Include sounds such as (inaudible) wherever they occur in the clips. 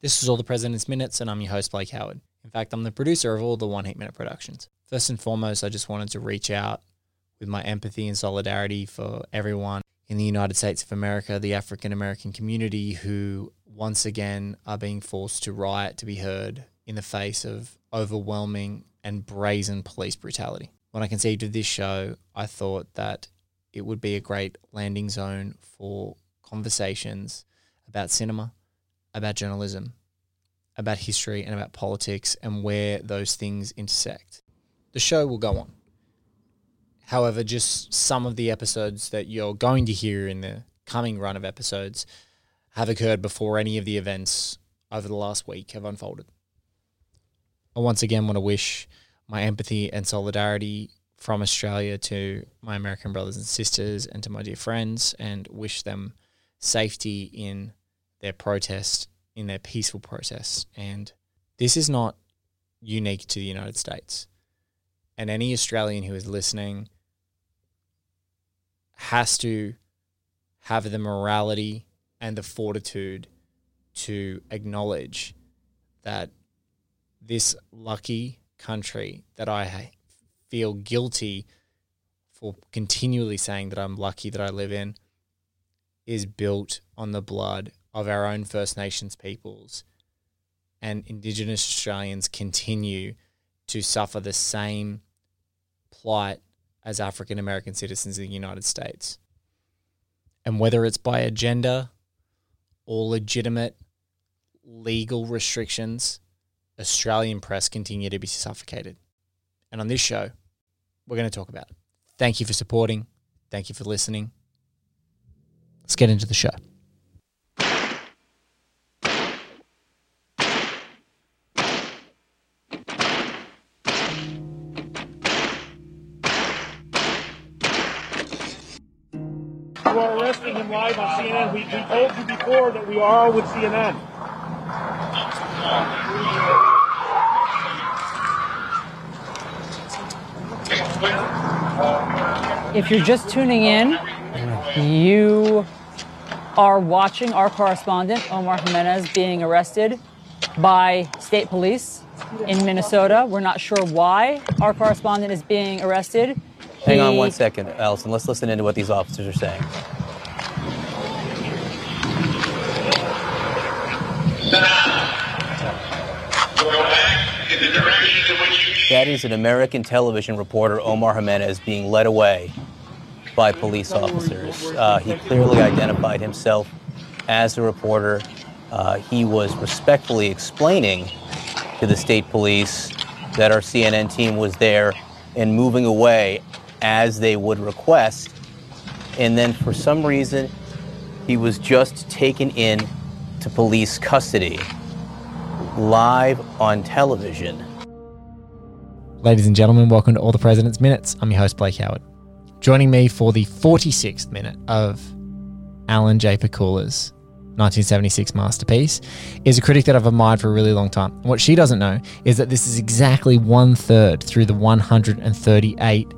This is All the President's Minutes, and I'm your host, Blake Howard. In fact, I'm the producer of all the One Heat Minute productions. First and foremost, I just wanted to reach out with my empathy and solidarity for everyone in the United States of America, the African American community who once again are being forced to riot to be heard in the face of overwhelming and brazen police brutality. When I conceived of this show, I thought that it would be a great landing zone for conversations about cinema, about journalism, about history, and about politics and where those things intersect. The show will go on. However, just some of the episodes that you're going to hear in the coming run of episodes have occurred before any of the events over the last week have unfolded. I once again want to wish my empathy and solidarity from Australia to my American brothers and sisters and to my dear friends and wish them safety in their protest, in their peaceful protest. And this is not unique to the United States. And any Australian who is listening has to have the morality and the fortitude to acknowledge that this lucky country that I feel guilty for continually saying that I'm lucky that I live in is built on the blood of our own First Nations peoples. And Indigenous Australians continue to suffer the same plight as African American citizens in the United States. And whether it's by agenda or legitimate legal restrictions, Australian press continue to be suffocated. And on this show, we're going to talk about it. Thank you for supporting. Thank you for listening. Let's get into the show. We, we told you before that we are with CNN. If you're just tuning in, you are watching our correspondent, Omar Jimenez, being arrested by state police in Minnesota. We're not sure why our correspondent is being arrested. Hang on one second, Allison. Let's listen into what these officers are saying. That is an American television reporter, Omar Jimenez, being led away by police officers. Uh, he clearly identified himself as a reporter. Uh, he was respectfully explaining to the state police that our CNN team was there and moving away as they would request. And then for some reason, he was just taken in to police custody live on television. Ladies and gentlemen, welcome to All the President's Minutes. I'm your host, Blake Howard. Joining me for the 46th minute of Alan J. Pakula's 1976 masterpiece is a critic that I've admired for a really long time. What she doesn't know is that this is exactly one third through the 138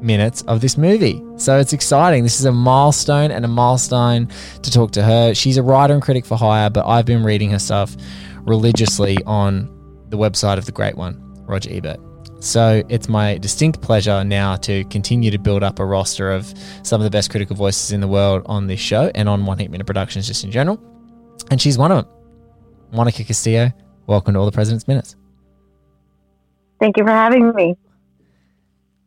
minutes of this movie. So it's exciting. This is a milestone and a milestone to talk to her. She's a writer and critic for hire, but I've been reading her stuff religiously on the website of the great one, Roger Ebert. So it's my distinct pleasure now to continue to build up a roster of some of the best critical voices in the world on this show and on One Heat Minute Productions just in general. And she's one of them. Monica Castillo, welcome to All the President's Minutes. Thank you for having me.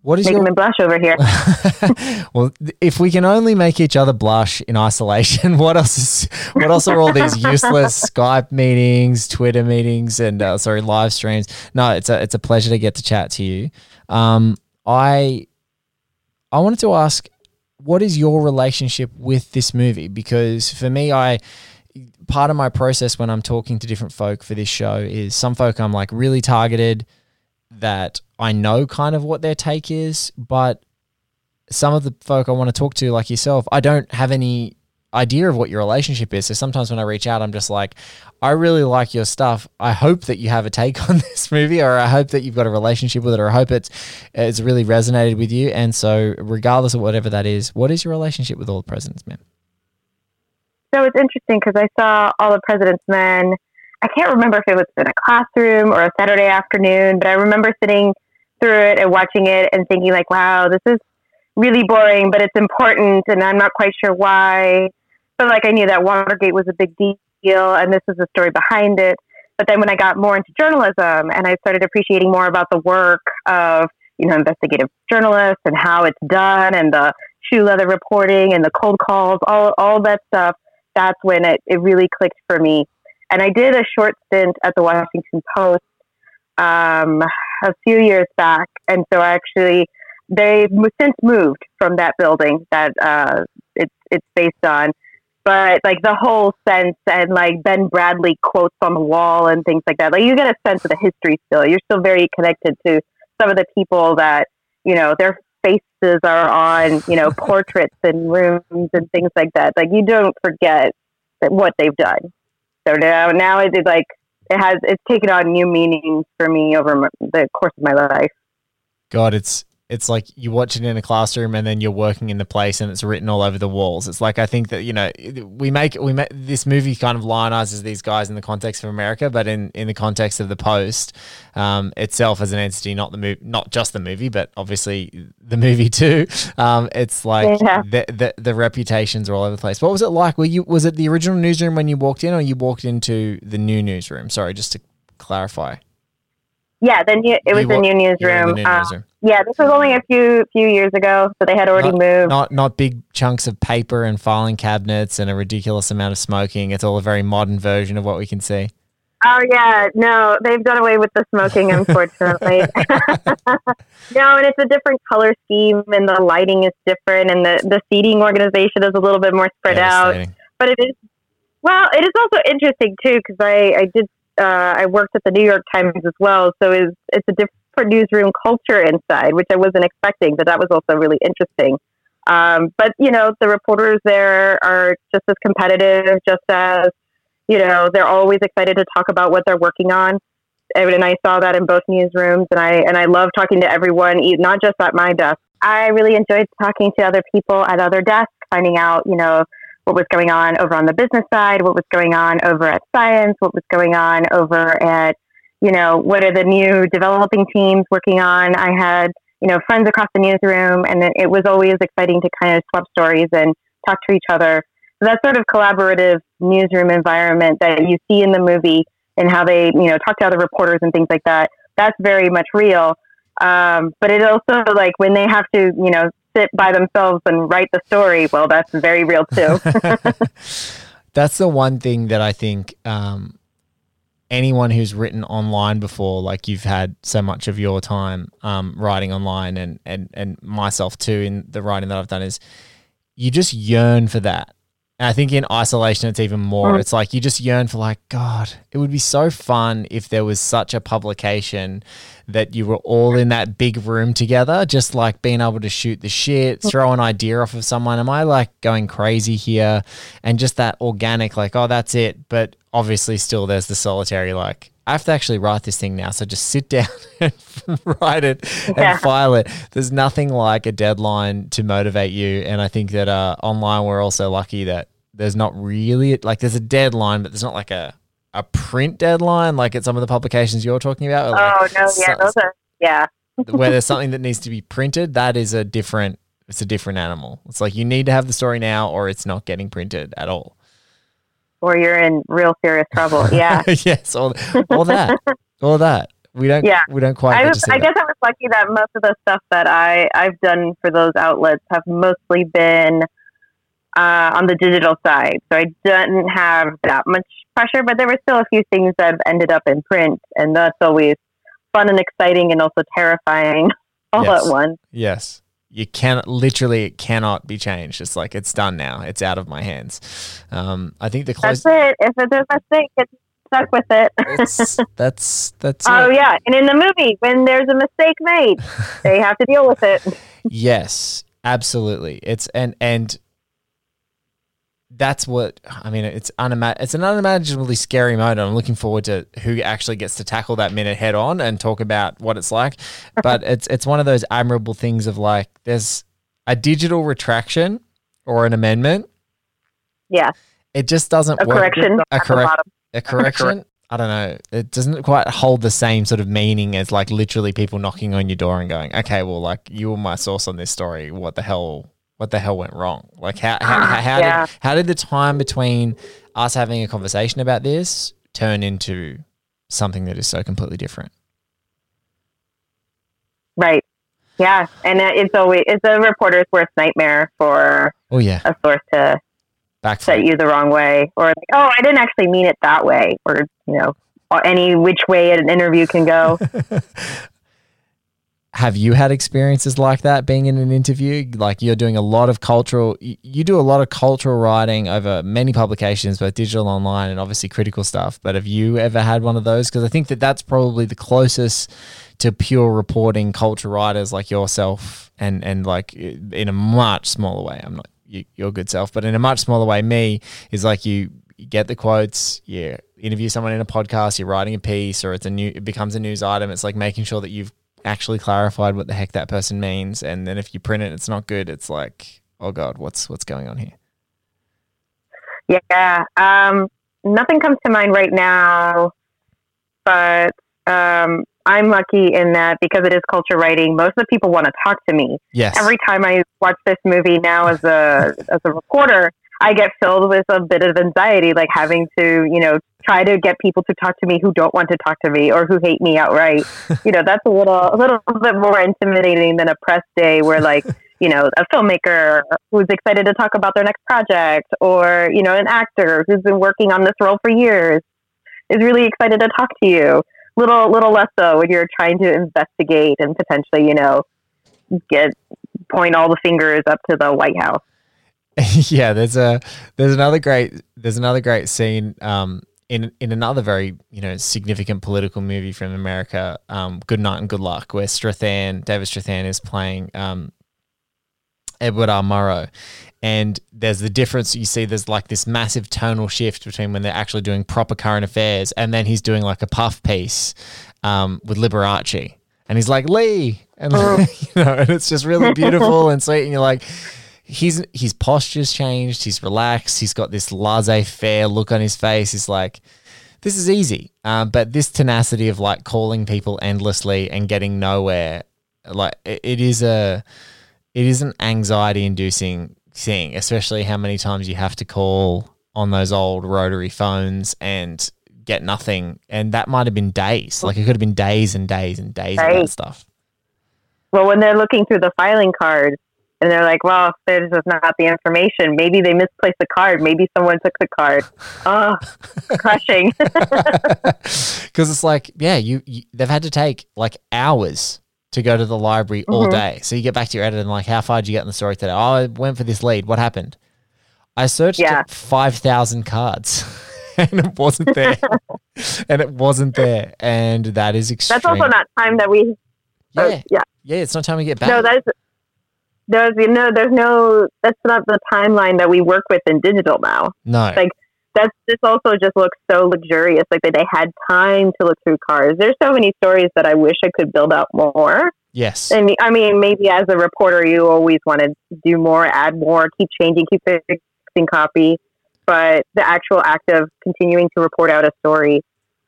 What is Making your me blush over here. (laughs) well, if we can only make each other blush in isolation, (laughs) what else is what else are all these useless (laughs) Skype meetings, Twitter meetings, and uh, sorry, live streams? No, it's a it's a pleasure to get to chat to you. Um, I I wanted to ask, what is your relationship with this movie? Because for me, I part of my process when I'm talking to different folk for this show is some folk I'm like really targeted that I know kind of what their take is, but some of the folk I want to talk to, like yourself, I don't have any idea of what your relationship is. So sometimes when I reach out, I'm just like, I really like your stuff. I hope that you have a take (laughs) on this movie, or I hope that you've got a relationship with it, or I hope it's it's really resonated with you. And so, regardless of whatever that is, what is your relationship with all the presidents, men? so it's interesting because I saw All the President's Men I can't remember if it was in a classroom or a Saturday afternoon, but I remember sitting through it and watching it and thinking like, wow, this is really boring, but it's important, and I'm not quite sure why. But like I knew that Watergate was a big deal, and this is the story behind it. But then when I got more into journalism and I started appreciating more about the work of you know investigative journalists and how it's done, and the shoe leather reporting and the cold calls, all all that stuff, that's when it, it really clicked for me. And I did a short stint at the Washington Post um, a few years back, and so I actually they've since moved from that building that uh, it's it's based on. But like the whole sense and like Ben Bradlee quotes on the wall and things like that, like you get a sense of the history still. You're still very connected to some of the people that you know their faces are on you know (laughs) portraits and rooms and things like that. Like you don't forget that what they've done. So now now it's like it has it's taken on new meanings for me over the course of my life. God, it's it's like you watch it in a classroom and then you're working in the place and it's written all over the walls. It's like I think that you know we make we make this movie kind of lionizes these guys in the context of America, but in in the context of the Post um, itself as an entity, not the movie, not just the movie, but obviously the movie too. Um, it's like Yeah. the, the the reputations are all over the place. What was it like? Were you was it the original newsroom when you walked in, or you walked into the new newsroom? Sorry, just to clarify. Yeah, the new, it was You the wa- new you were the new Uh, newsroom. Yeah, this was only a few few years ago, so they had already moved. Not not big chunks of paper and filing cabinets and a ridiculous amount of smoking. It's all a very modern version of what we can see. Oh yeah, no, they've done away with the smoking, (laughs) unfortunately. (laughs) no, and it's a different color scheme, and the lighting is different, and the the seating organization is a little bit more spread out. But it is well, it is also interesting too because I I did uh, I worked at the New York Times as well, so it's it's a different newsroom culture inside, which I wasn't expecting, but that was also really interesting. Um, but you know, the reporters there are just as competitive, just as you know, they're always excited to talk about what they're working on. And I saw that in both newsrooms, and I and I love talking to everyone, not just at my desk. I really enjoyed talking to other people at other desks, finding out, you know, what was going on over on the business side, what was going on over at science, what was going on over at, you know, what are the new developing teams working on. I had, you know, friends across the newsroom, and it, was always exciting to kind of swap stories and talk to each other. So that sort of collaborative newsroom environment that you see in the movie and how they, you know, talk to other reporters and things like that, that's very much real. Um, but it also like when they have to, you know, sit by themselves and write the story, well, that's very real too. (laughs) That's the one thing that I think um, anyone who's written online before, like you've had so much of your time um, writing online, and and and myself too in the writing that I've done is you just yearn for that. And I think in isolation, it's even more. Mm. It's like you just yearn for, like, God, it would be so fun if there was such a publication that you were all in that big room together, just like being able to shoot the shit, mm. throw an idea off of someone. Am I like going crazy here? And just that organic, like, oh, that's it. But obviously, still there's the solitary, like, I have to actually write this thing now. So just sit (laughs) down and write it Yeah. and file it. There's nothing like a deadline to motivate you. And I think that uh, online, we're also lucky that there's not really like there's a deadline, but there's not like a a print deadline like at some of the publications you're talking about. like, oh no, yeah, those are yeah. (laughs) where there's something (laughs) that needs to be printed, that is a different it's a different animal. It's like you need to have the story now or it's not getting printed at all. Or you're in real serious trouble. (laughs) Yeah. (laughs) yes, all, all that. All that. We don't Yeah. we don't quite I was I guess I was lucky that most of the stuff that I, I've done for those outlets have mostly been uh, on the digital side. So I didn't have that much pressure, but there were still a few things that ended up in print and that's always fun and exciting and also terrifying (laughs) all Yes. at once. Yes. You can literally it cannot be changed. It's like it's done now. It's out of my hands. Um, I think the That's it. If it's a mistake, get stuck with it. (laughs) that's that's Oh it. yeah, and in the movie, when there's a mistake made, they have to deal with it. (laughs) Yes, absolutely. It's and and that's what I mean. It's unima- It's an unimaginably scary moment. I'm looking forward to who actually gets to tackle that minute head on and talk about what it's like. But it's it's one of those admirable things of like there's a digital retraction or an amendment. Yeah, It just doesn't a work. correction. A correct a correction. I don't know. It doesn't quite hold the same sort of meaning as like literally people knocking on your door and going, "Okay, well, like you were my source on this story. What the hell? What the hell went wrong? Like how how, ah, how, how Yeah. did how did the time between us having a conversation about this turn into something that is so completely different?" Right. Yeah, and it's always it's a reporter's worst nightmare for Oh yeah, a source to back set you the wrong way, or like, oh, I didn't actually mean it that way, or you know, any which way an interview can go. (laughs) have you had experiences like that being in an interview? Like you're doing a lot of cultural you do a lot of cultural writing over many publications both digital online and obviously critical stuff but have you ever had one of those? Because i think that that's probably the closest to pure reporting culture writers like yourself and and like in a much smaller way. I'm not you, your good self but in a much smaller way me is like you, get the quotes you interview someone in a podcast you're writing a piece or it's a new it becomes a news item. It's like making sure that you've actually clarified what the heck that person means and then if you print it it's not good it's like oh god what's what's going on here yeah, um, nothing comes to mind right now, but um, I'm lucky in that because it is culture writing. Most of the people want to talk to me. yes every time I watch this movie now as a as a reporter, I get filled with a bit of anxiety, like having to, you know, try to get people to talk to me who don't want to talk to me or who hate me outright. (laughs) you know, that's a little a little bit more intimidating than a press day where like, (laughs) you know, a filmmaker who's excited to talk about their next project or, you know, an actor who's been working on this role for years is really excited to talk to you. Little little less so when you're trying to investigate and potentially, you know, get point all the fingers up to the White House. (laughs) yeah there's a there's another great there's another great scene um in in another very you know significant political movie from America um Good Night and Good Luck where Strathairn David Strathairn is playing um Edward R. Murrow. And there's the difference you see there's like this massive tonal shift between when they're actually doing proper current affairs and then he's doing like a puff piece um, with Liberace. And he's like, Lee. And (laughs) you know, and it's just really beautiful and sweet. And you're like, he's his posture's changed, he's relaxed, he's got this laissez-faire look on his face. He's like, this is easy. Um, but this tenacity of like calling people endlessly and getting nowhere, like it, it is a it is an anxiety inducing thing, especially how many times you have to call on those old rotary phones and get nothing. And that might have been days. Like it could have been days and days and days of that stuff. Well, when they're looking through the filing card and they're like, well, there's just not the information. Maybe they misplaced the card. Maybe someone took the card. Oh, (laughs) crushing. (laughs) Because it's like, yeah, you, you they've had to take like hours to go to the library all Mhm. day. So you get back to your editor and like, how far did you get in the story today? Oh, I went for this lead. What happened? I searched Yeah. five thousand cards, (laughs) and it wasn't there, and it wasn't there, and that is extreme. That's also not time that we. uh, Yeah, yeah. yeah, it's not time to get back. No, that's there's you know there's no that's not the timeline that we work with in digital now. no, like, That's this also just looks so luxurious. Like that they had time to look through cars. There's so many stories that I wish I could build out more. yes, And I mean, maybe as a reporter, you always want to do more, add more, keep changing, keep fixing copy. But the actual act of continuing to report out a story,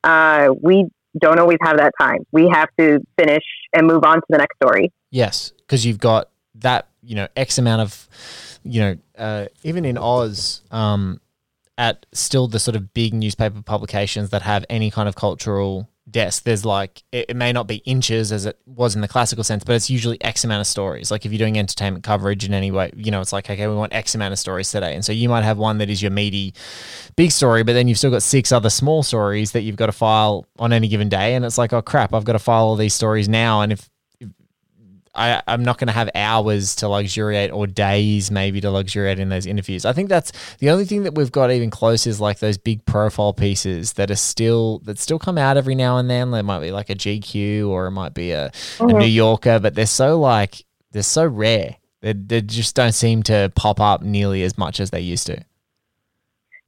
uh, we don't always have that time. We have to finish and move on to the next story. Yes, because you've got that, you know, X amount of, you know, uh, even in Oz, um, at still the sort of big newspaper publications that have any kind of cultural desk, there's like, it, it may not be inches as it was in the classical sense, but it's usually X amount of stories. Like if you're doing entertainment coverage in any way, you know, it's like, okay, we want X amount of stories today. And so you might have one that is your meaty big story, but then you've still got six other small stories that you've got to file on any given day. And it's like, oh crap, I've got to file all these stories now. And if, I, I'm not going to have hours to luxuriate or days maybe to luxuriate in those interviews. I think that's the only thing that we've got even close is like those big profile pieces that are still that still come out every now and then. There might be like a GQ or it might be a, a uh-huh. New Yorker, but they're so like they're so rare. They, they just don't seem to pop up nearly as much as they used to.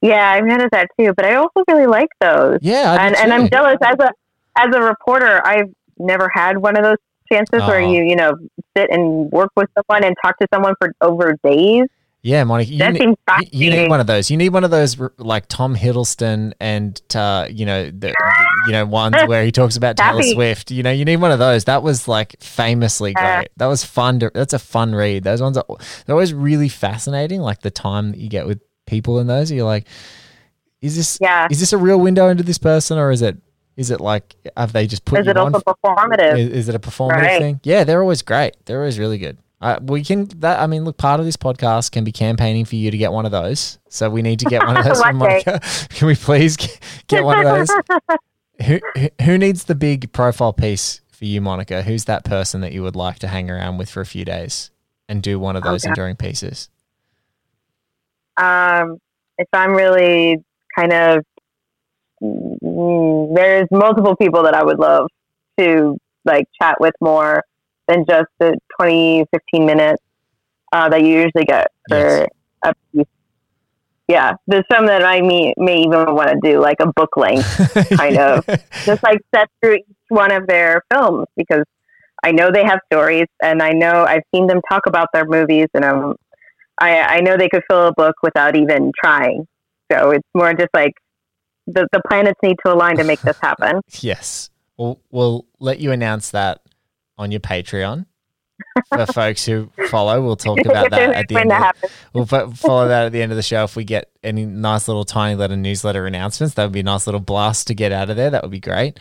Yeah, I've noticed that too. But I also really like those. Yeah, and and I'm jealous as a as a reporter. I've never had one of those chances where Oh. you you know sit and work with someone and talk to someone for over days. Yeah, Monica, you, ne- you- need one of those. You need one of those like Tom Hiddleston and uh, you know the you know ones where he talks about (laughs) Taylor Happy. Swift. You know, you need one of those. That was like famously great. That was fun. To, that's a fun read. Those ones are they're always really fascinating. Like the time that you get with people in those, you're like, is this Yeah. is this a real window into this person or is it is it like have they just put Is it also performative? is, is it a performative Right. thing? Yeah, they're always great. They're always really good. Uh, we can that I mean, look, part of this podcast can be campaigning for you to get one of those. So we need to get one of those (laughs) from Monica. (laughs) Can we please g- get one of those? (laughs) who, who needs the big profile piece for you, Monica? Who's that person that you would like to hang around with for a few days and do one of those Okay. enduring pieces? um, if I'm really kind of, there's multiple people that I would love to like chat with more than just the 20, 15 minutes uh, that you usually get for Yes. a piece. Yeah, there's some that I may, may even want to do like a book length, (laughs) Kind of. just like set through each one of their films because I know they have stories and I know I've seen them talk about their movies and um, I, I know they could fill a book without even trying. So it's more just like the, the planets need to align to make this happen. (laughs) Yes. We'll we'll let you announce that on your Patreon. For (laughs) folks who follow, we'll talk about that at the when end. Of, we'll fo- follow that at the end of the show. If we get any nice little tiny little newsletter announcements, that would be a nice little blast to get out of there. That would be great.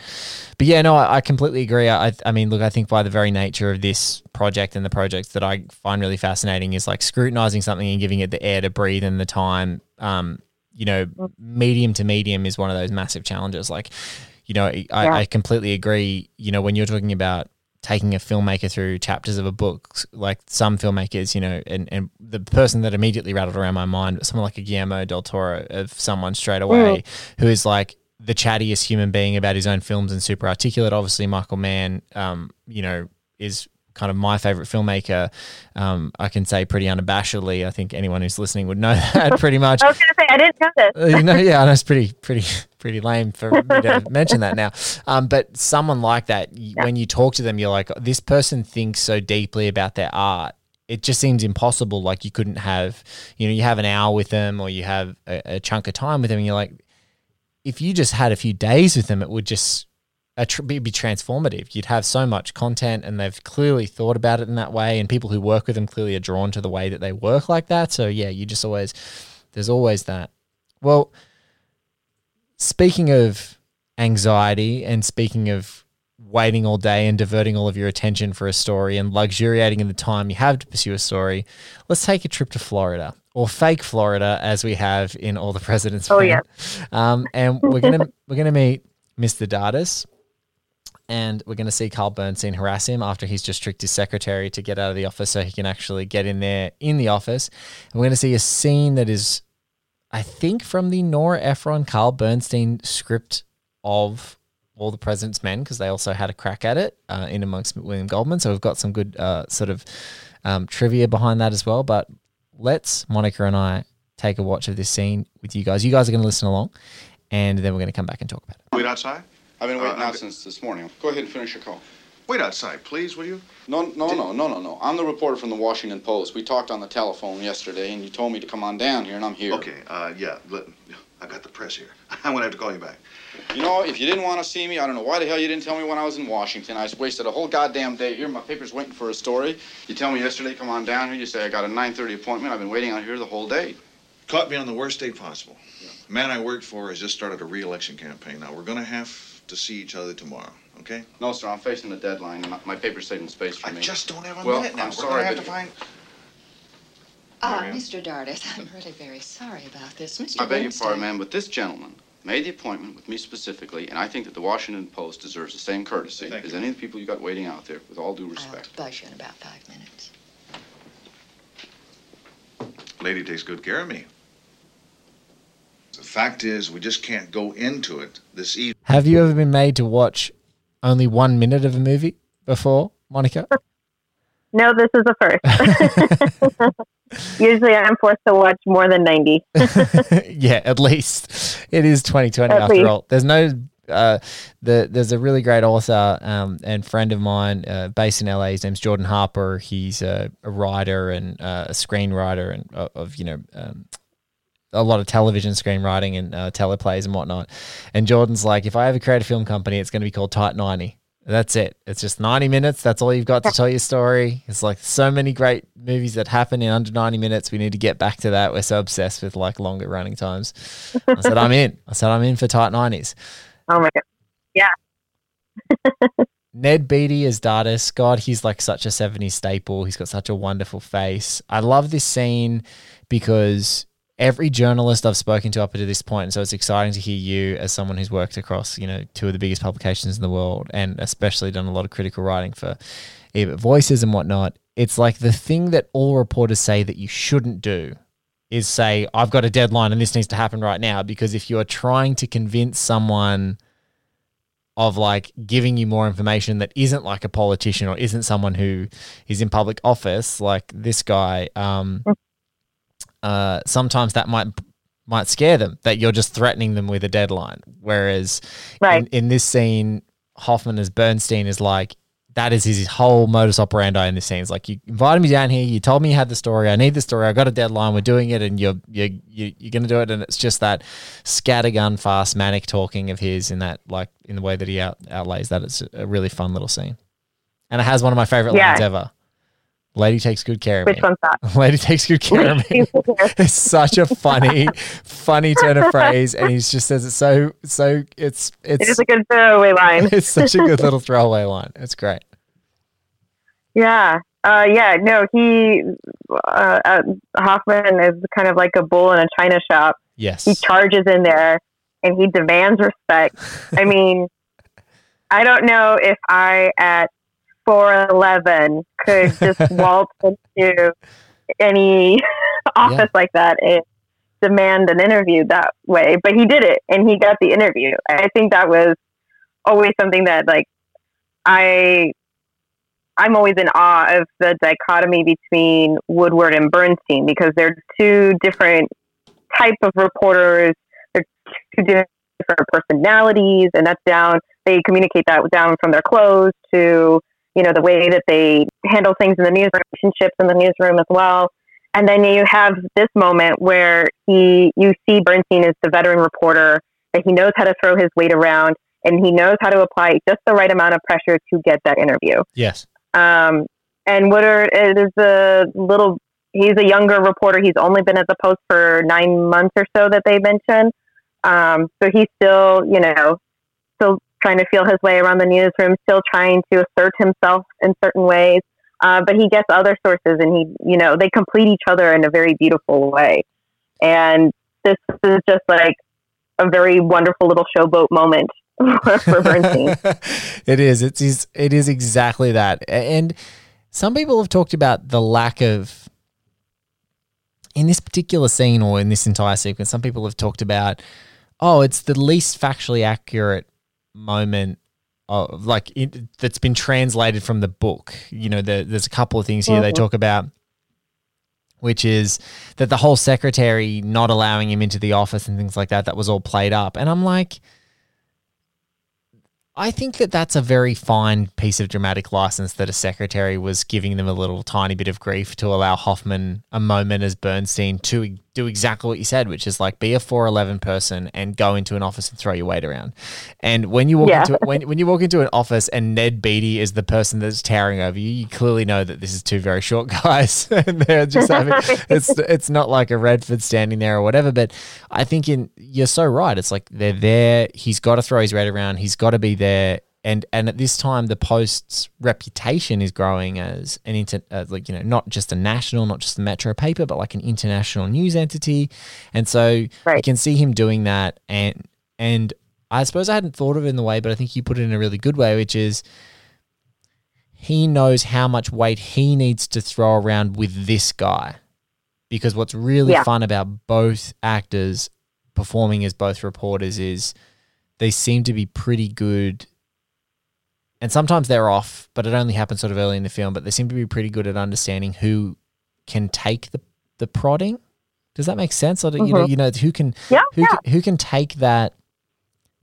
But yeah, no, I, I completely agree. I, I mean, look, I think by the very nature of this project and the projects that I find really fascinating is like scrutinizing something and giving it the air to breathe and the time. Um, you know, medium to medium is one of those massive challenges. Like, you know, I, Yeah. I completely agree. You know, when you're talking about taking a filmmaker through chapters of a book, like some filmmakers, you know, and, and the person that immediately rattled around my mind, someone like a Guillermo del Toro, of someone straight away who is like the chattiest human being about his own films and super articulate. Obviously, Michael Mann, um, you know, is kind of my favorite filmmaker. Um, I can say pretty unabashedly. I think anyone who's listening would know (laughs) that pretty much. I was going to say, I didn't know this. Uh, you know, yeah, I know it's pretty, pretty, (laughs) pretty lame for me to (laughs) mention that now. Um, but someone like that, y when you talk to them, you're like, this person thinks so deeply about their art. It just seems impossible. Like you couldn't have, you know, you have an hour with them or you have a, a chunk of time with them, and you're like, if you just had a few days with them, it would just tr- be be transformative. You'd have so much content, and they've clearly thought about it in that way. And people who work with them clearly are drawn to the way that they work like that. So yeah, you just always there's always that. Well, speaking of anxiety and speaking of waiting all day and diverting all of your attention for a story and luxuriating in the time you have to pursue a story, let's take a trip to Florida or fake Florida as we have in All the President's Oh, yeah. Um, and we're gonna we're gonna meet Mr. Dardis and we're going to see Carl Bernstein harass him after he's just tricked his secretary to get out of the office so he can actually get in there in the office. And we're going to see a scene that is, I think, from the Nora Ephron Carl Bernstein script of All the President's Men, because they also had a crack at it uh, in amongst William Goldman. So we've got some good uh, sort of um, trivia behind that as well. But let's, Monica and I, take a watch of this scene with you guys. You guys are going to listen along, and then we're going to come back and talk about it. Wait outside? I've been waiting Uh, out since this morning. Go ahead and finish your call. Wait outside, please, will you? No, no, no, no, no, no. I'm the reporter from the Washington Post. We talked on the telephone yesterday, and you told me to come on down here, and I'm here. Okay, uh, yeah, let, I got the press here. (laughs) I'm gonna have to call you back. You know, if you didn't want to see me, I don't know why the hell you didn't tell me when I was in Washington. I just wasted a whole goddamn day here. My paper's waiting for a story. You tell me yesterday, come on down here. You say I got a 9:30 appointment. I've been waiting out here the whole day. Caught me on the worst day possible. The man I worked for has just started a re-election campaign. Now, we're gonna have to see each other tomorrow, okay? No, sir, I'm facing the deadline. My, my paper's saving space for me. I just don't have a Well, minute now. I'm we're sorry, gonna have but- to find... Ah, Marion? Mr. Dardis, (laughs) I'm really very sorry about this. Mr. I beg your pardon, ma'am, but this gentleman made the appointment with me specifically, and I think that the Washington Post deserves the same courtesy Thank as you. any of the people you got waiting out there, with all due respect. I'll respect. buzz you in about five minutes. Lady takes good care of me. The fact is, we just can't go into it this evening. Have you ever been made to watch only one minute of a movie before, Monica? No, this is a first. (laughs) Usually I'm forced to watch more than 90. (laughs) yeah, at least it is 2020 At after least. all. There's no uh, the there's a really great author um, and friend of mine uh, based in LA. His name's Jordan Harper. He's a, a writer and uh, a screenwriter and uh, of you know. Um, a lot of television screenwriting and uh, teleplays and whatnot. And Jordan's like, if I ever create a film company, it's going to be called Tight 90. That's it. It's just 90 minutes. That's all you've got to tell your story. It's like so many great movies that happen in under 90 minutes. We need to get back to that. We're so obsessed with like longer running times. I said, I'm in. I said, I'm in for tight 90s. Oh my god. Yeah. (laughs) Ned Beatty as Dardis. God, he's like such a 70s staple. He's got such a wonderful face. I love this scene because every journalist I've spoken to up to this point, and so it's exciting to hear you as someone who's worked across, you know, two of the biggest publications in the world, and especially done a lot of critical writing for Ebert Voices and whatnot. It's like the thing that all reporters say that you shouldn't do is say, I've got a deadline and this needs to happen right now. Because if you are trying to convince someone of like giving you more information that isn't like a politician or isn't someone who is in public office, like this guy, um, uh, sometimes that might might scare them that you're just threatening them with a deadline. Whereas Right. in, in this scene, Hoffman as Bernstein is like, that is his whole modus operandi in this scene. It's like you invited me down here, you told me you had the story, I need the story, I got a deadline, we're doing it, and you're you're you're, you're gonna do it, and it's just that scattergun fast manic talking of his in that like in the way that he out, outlays that. It's a really fun little scene, and it has one of my favorite Yeah. lines ever. Lady takes good care of Which me. one's that? (laughs) Lady takes good care of me. (laughs) it's such a funny, funny turn of (laughs) phrase, and he just says it so so. It's It it's a good throwaway line. it's such a good little throwaway line. It's great. Yeah. Uh, yeah. No, he uh, uh, Hoffman is kind of like a bull in a china shop. Yes. He charges in there and he demands respect. I mean, I don't know if I at four eleven could just (laughs) waltz into any (laughs) office like that and demand an interview that way, but he did it and he got the interview. I think that was always something that like I I'm always in awe of the dichotomy between Woodward and Bernstein because they're two different type of reporters. They're two different personalities, and that's down. They communicate that down from their clothes to you know the way that they handle things in the news relationships in the newsroom as well. And then you have this moment where he, you see Bernstein as the veteran reporter that he knows how to throw his weight around and he knows how to apply just the right amount of pressure to get that interview. Yes. Um, and Woodward is a little, he's a younger reporter. He's only been at the post for nine months or so that they mentioned. Um, so he's still, you know, trying to feel his way around the newsroom, still trying to assert himself in certain ways. Uh, but he gets other sources and he, you know, they complete each other in a very beautiful way. And this is just like a very wonderful little showboat moment (laughs) for Bernstein. (laughs) It's. It is exactly that. And some people have talked about the lack of in this particular scene or in this entire sequence. Some people have talked about, oh, it's the least factually accurate moment. Of, like it, that's been translated from the book. You know, the, there's a couple of things here they Mhm. talk about, which is that the whole secretary not allowing him into the office and things like that. That was all played up, and I'm like, I think that that's a very fine piece of dramatic license that a secretary was giving them a little tiny bit of grief to allow Hoffman a moment as Bernstein to do exactly what you said, which is like be a 411 person and go into an office and throw your weight around. And when you walk Yeah. into when, when you walk into an office and Ned Beatty is the person that's towering over you, you clearly know that this is two very short (laughs) guys and they're just having (laughs) it's it's not like a Redford standing there or whatever, but I think in you're so right. It's like they're there. He's got to throw his weight around. He's got to be there. And and at this time, the Post's reputation is growing as an inter, uh, like you know not just a national, not just a metro paper, but like an international news entity. And so you Right. can see him doing that. And and I suppose I hadn't thought of it in the way, but I think you put it in a really good way, which is he knows how much weight he needs to throw around with this guy. Because what's really Yeah. fun about both actors performing as both reporters is they seem to be pretty good. And sometimes they're off, but it only happens sort of early in the film. But they seem to be pretty good at understanding who can take the, the prodding. Does that make sense? Or, do- You know, Mhm. you know who can Yeah, who yeah. can, who can take that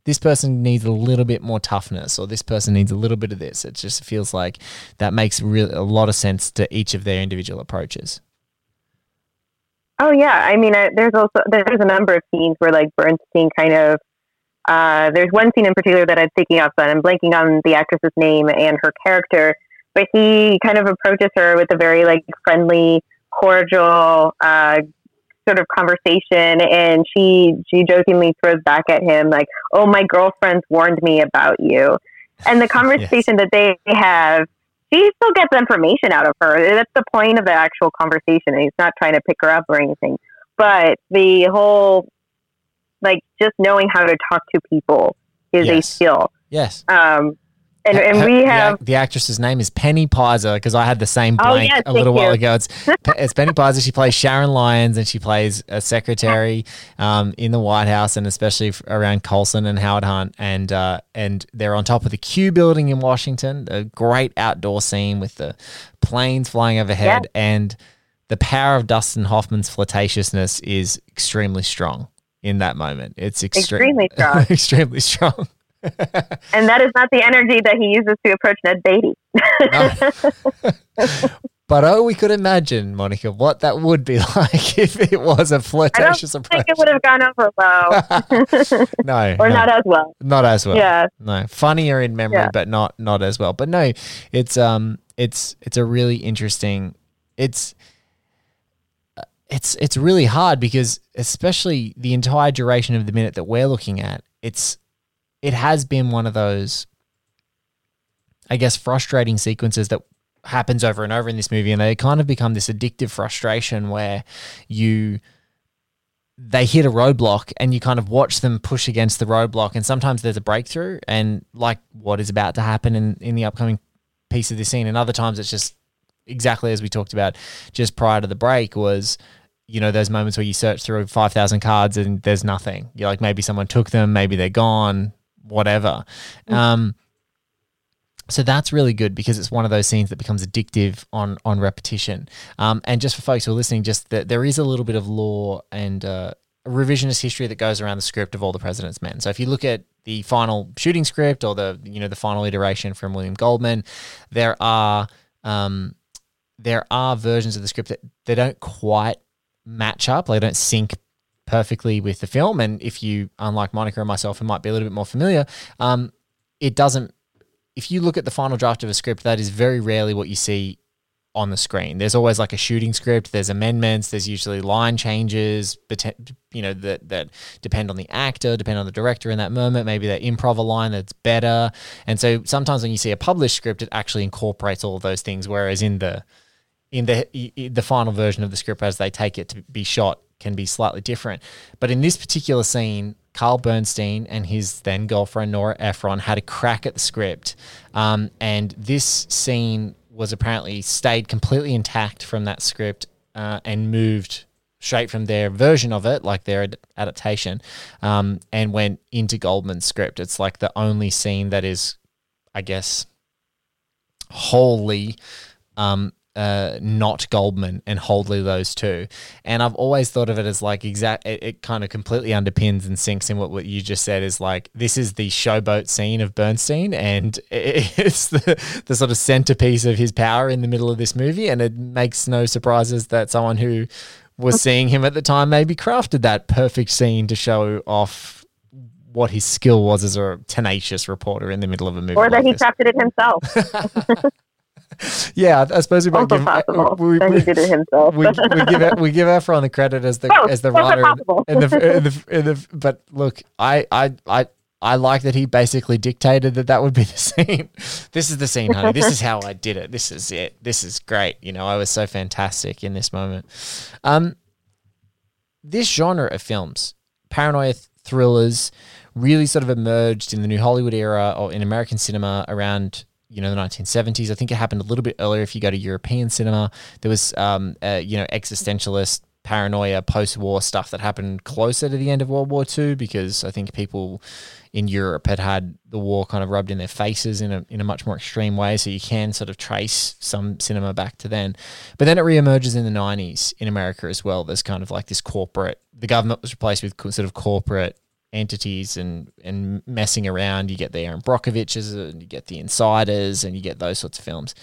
this person needs a little bit more toughness or this person needs a little bit of this. It just feels like that makes real a lot of sense to each of their individual approaches. Oh yeah, I mean, I, there's also there's a number of scenes where like Bernstein kind of. Uh, there's one scene in particular that I'm thinking of, but I'm blanking on the actress's name and her character. But he kind of approaches her with a very like friendly, cordial uh, sort of conversation, and she she jokingly throws back at him like, "Oh, my girlfriends warned me about you," and the (laughs) conversation that they have he still gets information out of her. That's the point of the actual conversation. He's not trying to pick her up or anything. But the whole, like, just knowing how to talk to people is Yes. a skill. Yes. Um, and, and her- we have, ac- the, actress's name is Penny Pizer because I had the same Oh, blank yes, a little while you. ago. It's, (laughs) it's Penny Pizer. She plays Sharon Lyons and she plays a secretary um, in the White House and especially f- around Colson and Howard Hunt. And uh, and they're on top of the Q building in Washington, a great outdoor scene with the planes flying overhead. And the power of Dustin Hoffman's flirtatiousness is extremely strong in that moment. It's extre- Extremely (laughs) strong. extremely strong. (laughs) and that is not the energy that he uses to approach Ned Beatty. (laughs) But oh, we could imagine, Monica, what that would be like if it was a I don't flirtatious think it would have gone over well, No, or no, not as well. not as well. Yeah. no, funnier in memory, Yeah. but not not as well. But no, it's um, it's it's a really interesting. It's it's it's really hard because especially the entire duration of the minute that we're looking at, it's it has been one of those, I guess, frustrating sequences that happens over and over in this movie, and they kind of become this addictive frustration where you they hit a roadblock and you kind of watch them push against the roadblock and sometimes there's a breakthrough and like what is about to happen in, in the upcoming piece of the scene and other times it's just exactly as we talked about just prior to the break was you know those moments where you search through 5000 cards and there's nothing you're like maybe someone took them maybe they're gone whatever um so that's really good because it's one of those scenes that becomes addictive on on repetition. Um, and just for folks who are listening, just that there is a little bit of law and uh, revisionist history that goes around the script of All the President's Men. So if you look at the final shooting script or the you know the final iteration from William Goldman, there are um, there are versions of the script that they don't quite match up. They don't sync perfectly with the film. And if you, unlike Monica and myself, who might be a little bit more familiar, um, it doesn't if you look at the final draft of a script, that is very rarely what you see on the screen. There's always like a shooting script. There's amendments. There's usually line changes, you know, that that depend on the actor, depend on the director in that moment. Maybe they improv a line that's better. And so sometimes when you see a published script, it actually incorporates all of those things. Whereas in the in the i- i- the final version of the script as they take it to be shot can be slightly different. But in this particular scene, Carl Bernstein and his then girlfriend Nora Ephron had a crack at the script, um, and this scene was apparently stayed completely intact from that script uh, and moved straight from their version of it, like their ad- adaptation, um, and went into Goldman's script. It's like the only scene that is, I guess, wholly um, uh, not Goldman and Holdley, those two. And I've always thought of it as like exact. It, it kind of completely underpins and sinks in what, what you just said is like this is the showboat scene of Bernstein, and (laughs) it's the the sort of centerpiece of his power in the middle of this movie. And it makes no surprises that someone who was seeing him at the time maybe crafted that perfect scene to show off what his skill was as a tenacious reporter in the middle of a movie. or that like he this. crafted it himself. (laughs) (laughs) (laughs) Yeah, I suppose we might Also give possible we, we, did it himself. we, we give it, we give Ephron the credit as the Both. as the writer possible. in, in the, in the (laughs) in the but look, I I I I like that he basically dictated that that would be the scene. this is the scene, honey. This is how I did it. This is it. This is great. You know, I was so fantastic in this moment. Um, this genre of films, paranoia th- thrillers, really sort of emerged in the new Hollywood era or in American cinema around you know the 1970s. I think it happened a little bit earlier. If you go to European cinema, there was um, uh, you know existentialist paranoia post-war stuff that happened closer to the end of World War II because I think people in Europe had had the war kind of rubbed in their faces in a in a much more extreme way. So you can sort of trace some cinema back to then. But then it reemerges in the 90s in America as well. There's kind of like this corporate. The government was replaced with sort of corporate entities and and messing around. You get the Erin Brockoviches and you get the Insiders and you get those sorts of films.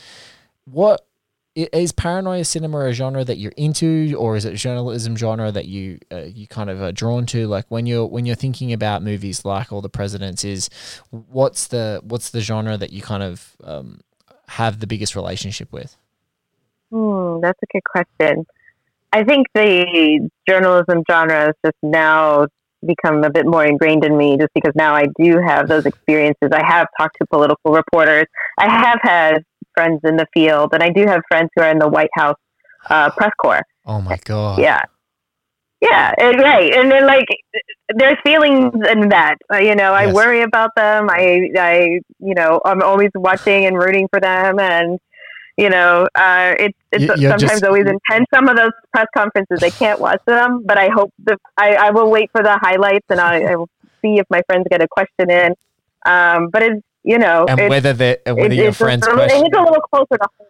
What is paranoia cinema a genre that you're into, or is it journalism genre that you uh, you kind of are drawn to? Like when you're when you're thinking about movies like All the Presidents, is what's the what's the genre that you kind of um, have the biggest relationship with? Hmm, that's a good question. I think the journalism genre is just now become a bit more ingrained in me just because now I do have those experiences. I have talked to political reporters. I have had friends in the field, and I do have friends who are in the White House uh, press corps. Oh my god! Yeah. Yeah, and, right. And then, like, there's feelings in that. Uh, you know, I Yes. worry about them. I, I, you know, I'm always watching and rooting for them. And, you know, uh, it's, it's You- sometimes just- always intense. Some of those press conferences, I can't watch them, but I hope the, I, I will wait for the highlights and I, I will see if my friends get a question in. Um, but it's, you know, And whether the whether it- your a friends little- question, it's a little closer to home.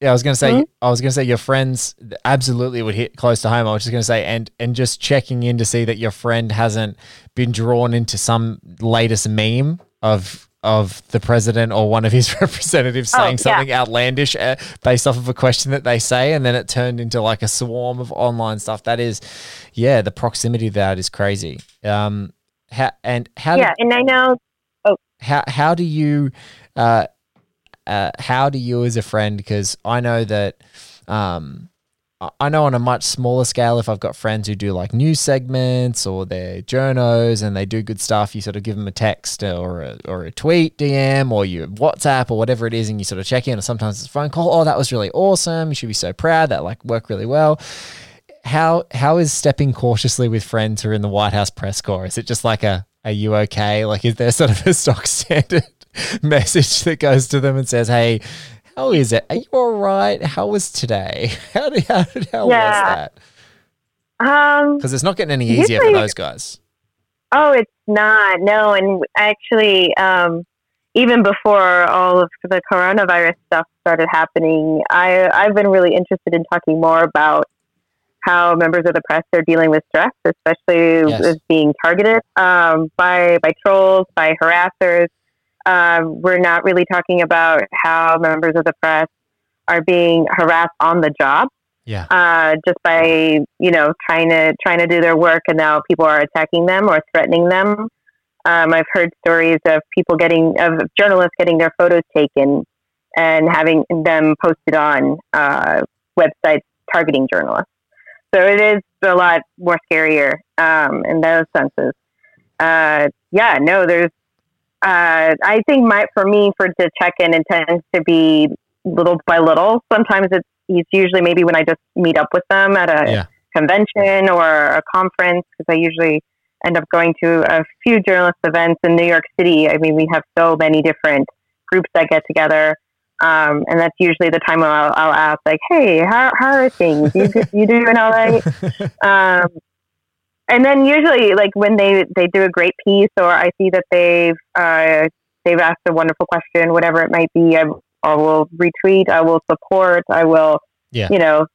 Yeah, I was gonna say. Hmm? I was gonna say your friends absolutely would hit close to home. I was just gonna say, and and just checking in to see that your friend hasn't been drawn into some latest meme of of the president or one of his (laughs) representatives Oh, saying yeah. something outlandish uh, based off of a question that they say, and then it turned into like a swarm of online stuff. That is, yeah, the proximity of that is crazy. Um, how and how Yeah. And I know, Oh, how how do you uh, uh, how do you as a friend because i know that um, I- know on a much smaller scale, if I've got friends who do like news segments or they're journos and they do good stuff, you sort of give them a text or a, or a tweet DM or you WhatsApp or whatever it is, and you sort of check in. Or sometimes it's a phone call. Oh, that was really awesome. You should be so proud. That like worked really well. How how is stepping cautiously with friends who are in the White House press corps? Is it just like a are you okay? Like is there sort of a stock (laughs) standard message that goes to them and says, Hey, how is it? Are you all right? How was today? (laughs) How did how, did, how was Yeah. that? um, Because it's not getting any easier for those guys. Oh, it's not. No, and actually, um, even before all of the coronavirus stuff started happening, I I've been really interested in talking more about how members of the press are dealing with stress, especially Yes. with being targeted um, by by trolls, by harassers. Um, we're not really talking about how members of the press are being harassed on the job Yeah. uh, just by you know trying to trying to do their work, and now people are attacking them or threatening them. Um, I've heard stories of people getting of journalists getting their photos taken and having them posted on uh, websites targeting journalists. So it is a lot more scarier um, in those senses. Uh, yeah, no, there's. Uh, I think my for me for to check in it tends to be little by little. Sometimes it's it's usually maybe when I just meet up with them at a Yeah. convention or a conference because I usually end up going to a few journalist events in New York City. I mean, we have so many different groups that get together. Um, and that's usually the time I'll, I'll ask, like, "Hey, how, how are things? You you doing all right?" (laughs) um, and then usually, like when they they do a great piece, or I see that they've uh, they've asked a wonderful question, whatever it might be, I, I will retweet, I will support, I will, Yeah. you know,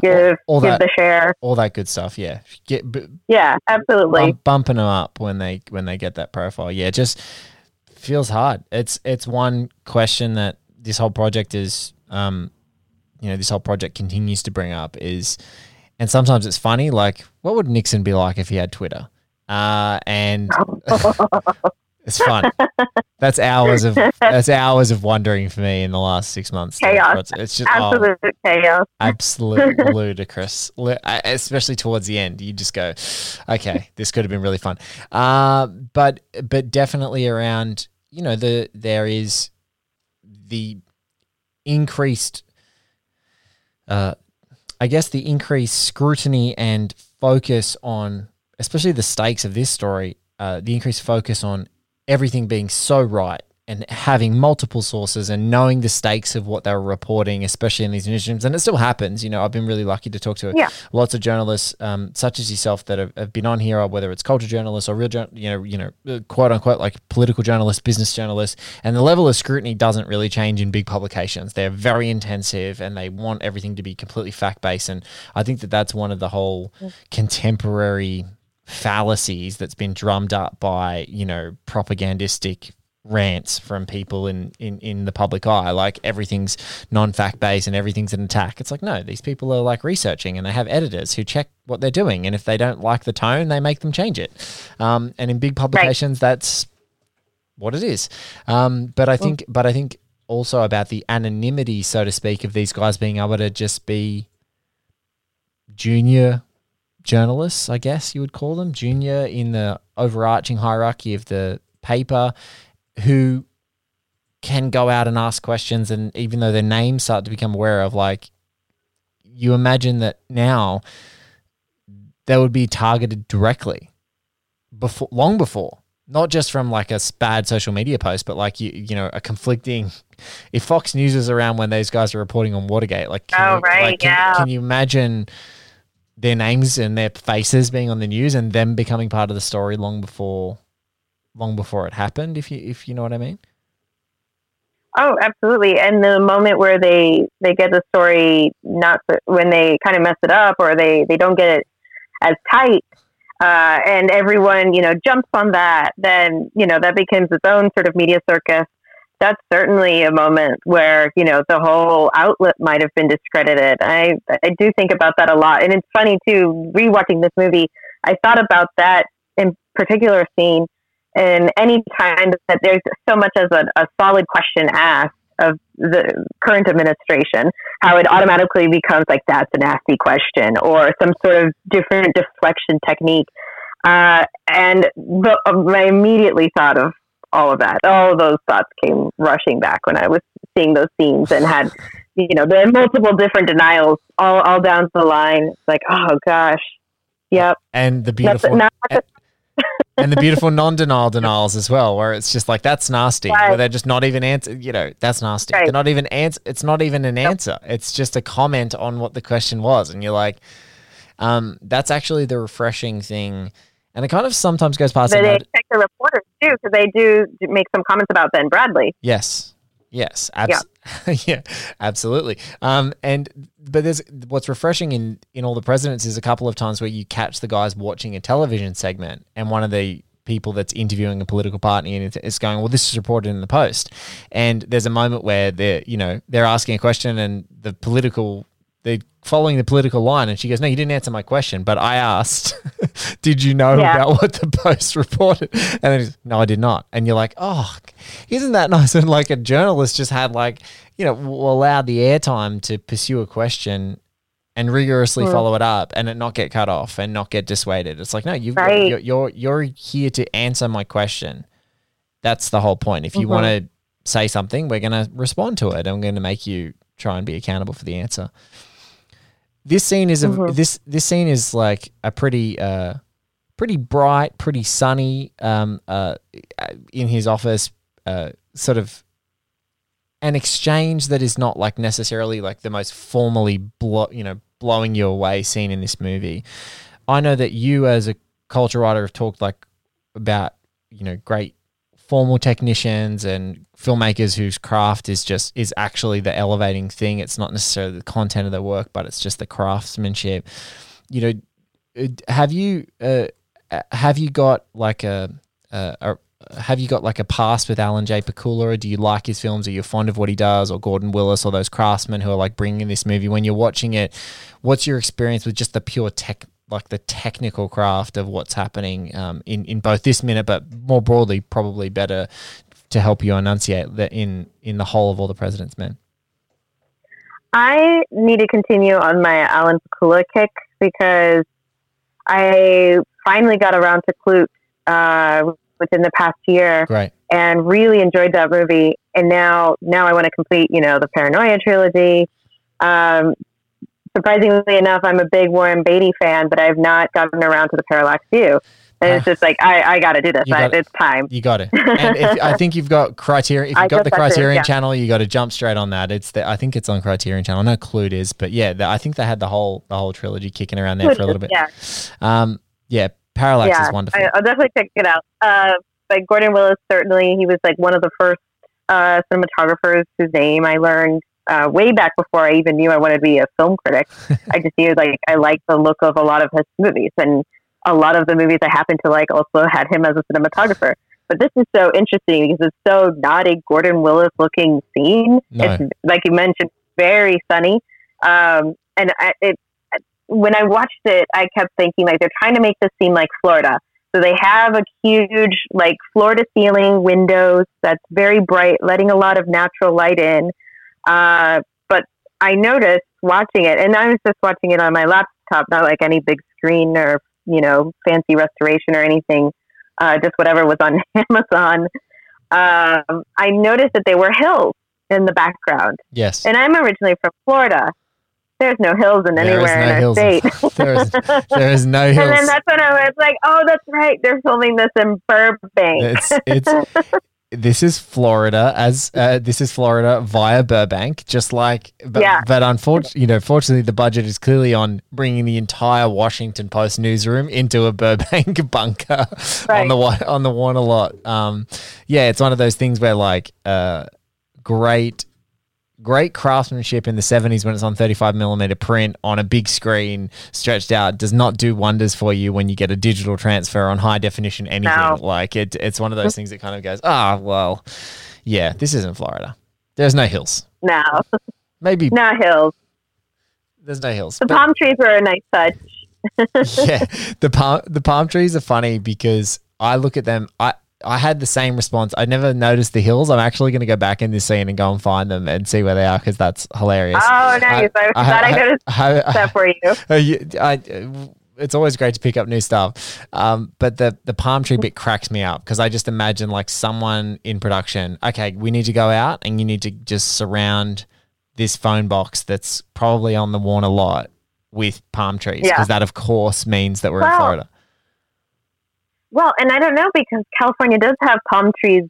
give all give that- the share. All that good stuff. Yeah. Get b- Yeah, absolutely. bump, bumping them up when they when they get that profile. Yeah, just feels hard. It's it's one question that this whole project is um you know, this whole project continues to bring up is and sometimes it's funny, like what would Nixon be like if he had Twitter? Uh and (laughs) it's fun. That's hours of (laughs) that's hours of wondering for me in the last six months. Chaos. It's just oh, Absolute chaos. absolute (laughs) ludicrous, especially towards the end. You just go, okay, this could have been really fun. Uh, but but definitely around, you know, the there is the increased, uh, I guess the increased scrutiny and focus on, especially the stakes of this story, uh, the increased focus on everything being so right and having multiple sources and knowing the stakes of what they're reporting, especially in these newsrooms. And it still happens. You know, I've been really lucky to talk to Yeah. lots of journalists, um, such as yourself, that have, have been on here, or whether it's culture journalists or real, you know, you know, uh, quote unquote, like political journalists, business journalists. And the level of scrutiny doesn't really change in big publications. They're very intensive and they want everything to be completely fact based. And I think that that's one of the whole contemporary fallacies that's been drummed up by you know propagandistic rants from people in, in, in the public eye, like everything's non fact based and everything's an attack. It's like, no, these people are like researching and they have editors who check what they're doing. And if they don't like the tone, they make them change it. Um, and in big publications, right. that's what it is. Um, but I think, but I think also about the anonymity, so to speak, of these guys being able to just be junior journalists, I guess you would call them, junior in the overarching hierarchy of the paper who can go out and ask questions and even though their names start to become aware of like you imagine that now they would be targeted directly before long before not just from like a bad social media post but like you you know a conflicting if fox news is around when those guys are reporting on watergate like oh, right, like, can, yeah. can you imagine their names and their faces being on the news and them becoming part of the story long before long before it happened if you if you know what i mean? Oh absolutely. And the moment where they they get the story not when they kind of mess it up or they they don't get it as tight uh, and everyone you know jumps on that then you know that becomes its own sort of media circus. That's certainly a moment where you know the whole outlet might have been discredited. I i do think about that a lot. And it's funny too rewatching this movie i thought about that in particular scene and any time that there's so much as a, a solid question asked of the current administration, how it automatically becomes like that's a nasty question or some sort of different deflection technique. Uh, and the, I immediately thought of all of that. All of those thoughts came rushing back when I was seeing those scenes and had, (sighs) you know, the multiple different denials all, all down the line. It's like, oh gosh, yep. And the beautiful, not, not and the beautiful non-denial denials as well, where it's just like that's nasty. Right. Where they're just not even answer. You know, that's nasty. Right. They're not even answer. It's not even an answer. It's just a comment on what the question was, and you're like, um, that's actually the refreshing thing. And it kind of sometimes goes past. But they check the reporters too, because they do make some comments about Ben Bradlee. Yes, Yes, abs- yeah. (laughs) yeah, absolutely. Um, and but there's what's refreshing in in all the presidents is a couple of times where you catch the guys watching a television segment, and one of the people that's interviewing a political party and it's going, well, this is reported in the post, and there's a moment where they're you know they're asking a question and the political they're following the political line. And she goes, No, you didn't answer my question, but I asked, (laughs) Did you know yeah. about what the Post reported? And then he's, No, I did not. And you're like, Oh, isn't that nice? And like a journalist just had, like, you know, allowed the airtime to pursue a question and rigorously mm. follow it up and it not get cut off and not get dissuaded. It's like, no, you've right. got, you're, you're, you're here to answer my question. That's the whole point. If you mm-hmm. want to say something, we're going to respond to it. I'm going to make you try and be accountable for the answer. This scene is a mm-hmm. this this scene is like a pretty uh pretty bright, pretty sunny um uh in his office uh sort of an exchange that is not like necessarily like the most formally blow you know blowing you away scene in this movie. I know that you as a culture writer have talked like about you know great formal technicians and filmmakers whose craft is just is actually the elevating thing. It's not necessarily the content of their work, but it's just the craftsmanship. You know, have you uh, have you got like a, a, a have you got like a past with Alan J. Pakula? Or do you like his films? Are you fond of what he does, or Gordon Willis, or those craftsmen who are like bringing this movie? When you're watching it, what's your experience with just the pure tech like the technical craft of what's happening um, in in both this minute, but more broadly, probably better to help you enunciate that in in the whole of all the president's men. I need to continue on my Alan Pakula kick because I finally got around to Klute uh, within the past year, right. and really enjoyed that movie. And now, now I want to complete, you know, the Paranoia trilogy. Um, surprisingly enough, I'm a big Warren Beatty fan, but I've not gotten around to the Parallax View. And uh, it's (sighs) just like I, I got to do this. I, it's time. You got it. (laughs) And if, I think you've got Criterion. If you've got the Criterion yeah. channel, you got to jump straight on that. It's the, I think it's on Criterion channel. I know Klute is, but yeah, the, I think they had the whole the whole trilogy kicking around there for a little bit. Yeah. Um. Yeah. Parallax yeah, is wonderful. I, will definitely check it out. Uh, but Gordon Willis certainly he was like one of the first uh, cinematographers whose name I learned uh, way back before I even knew I wanted to be a film critic. (laughs) I just knew like I liked the look of a lot of his movies, and a lot of the movies I happen to like also had him as a cinematographer. But this is so interesting because it's so not a Gordon Willis looking scene. No. It's like you mentioned, very sunny. Um, and I, it, when I watched it, I kept thinking like they're trying to make this seem like Florida. So they have a huge like floor to ceiling windows that's very bright, letting a lot of natural light in. Uh, but I noticed watching it, and I was just watching it on my laptop, not like any big screen or you know fancy restoration or anything, uh, just whatever was on (laughs) Amazon. Um, I noticed that there were hills in the background, Yes. and I'm originally from Florida. There's no hills in anywhere no in our hills. state. there is (laughs) there is no hills. And then that's when I was like, oh, that's right. They're filming this in Burbank. It's it's this is Florida as uh, this is Florida via Burbank, just like but, Yeah. but unfortunately, you know, fortunately, the budget is clearly on bringing the entire Washington Post newsroom into a Burbank (laughs) bunker on the on the Warner lot. Um, yeah, it's one of those things where like uh, great. Great craftsmanship in the 70s when it's on 35 millimeter print on a big screen stretched out does not do wonders for you when you get a digital transfer on high definition anything. No. Like it, it's one of those (laughs) things that kind of goes, ah, well, yeah, this isn't Florida. There's no hills. no, Maybe no hills. there's no hills. The But- palm trees were a nice touch. (laughs) yeah, the palm the palm trees are funny because I look at them. I I had the same response. I never noticed the hills. I'm actually going to go back in this scene and go and find them and see where they are because that's hilarious. Oh, nice. I, was glad I, noticed I- I- that for (laughs) you. I, it's always great to pick up new stuff. Um, but the the palm tree bit cracks me up because I just imagine like someone in production. Okay, we need to go out and you need to just surround this phone box that's probably on the Warner lot with palm trees because Yeah. that of course means that we're in Florida. Well, and I don't know because California does have palm trees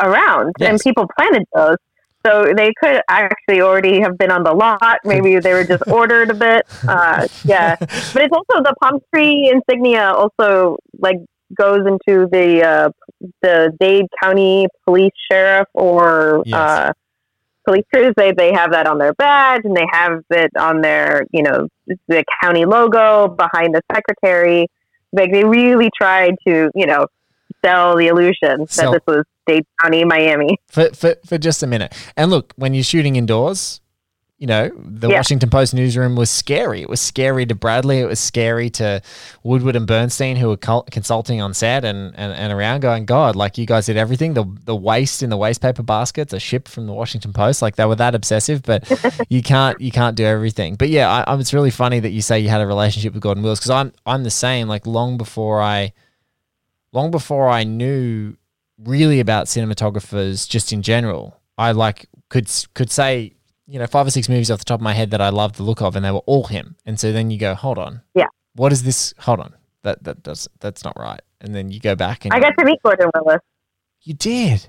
around and people planted those. So they could actually already have been on the lot. Maybe they were just (laughs) ordered a bit. Uh, yeah. But it's also the palm tree insignia also like goes into the uh, the Dade County Police Sheriff or Yes. uh, police crews. They they have that on their badge and they have it on their you know the county logo behind the secretary. Like they really tried to you know sell the illusion Sell- that this was Dade County, Miami. for, for for just a minute. And look, when you're shooting indoors, you know the Yeah. Washington Post newsroom was scary. It was scary to Bradlee. It was scary to Woodward and Bernstein, who were consulting on set and, and and around, going, God, like you guys did everything. The the waste in the waste paper baskets are shipped from the Washington Post. Like they were that obsessive, but (laughs) you can't you can't do everything. But yeah, I, I, it's really funny that you say you had a relationship with Gordon Willis because I'm I'm the same. Like long before I long before I knew really about cinematographers just in general. I like could could say you know five or six movies off the top of my head that I loved the look of, and they were all him. And so then you go, hold on, Yeah. what is this? Hold on, that that does that's not right. And then you go back and I got to meet Gordon Willis. you did.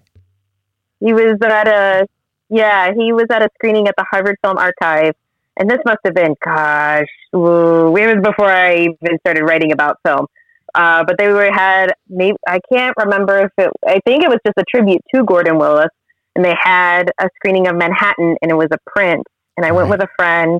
He was at a yeah, he was at a screening at the Harvard Film Archive, and this must have been gosh, ooh, it was before I even started writing about film. Uh, but they were had maybe I can't remember if it. I think it was just a tribute to Gordon Willis, and they had a screening of Manhattan, and it was a print. And I went with a friend,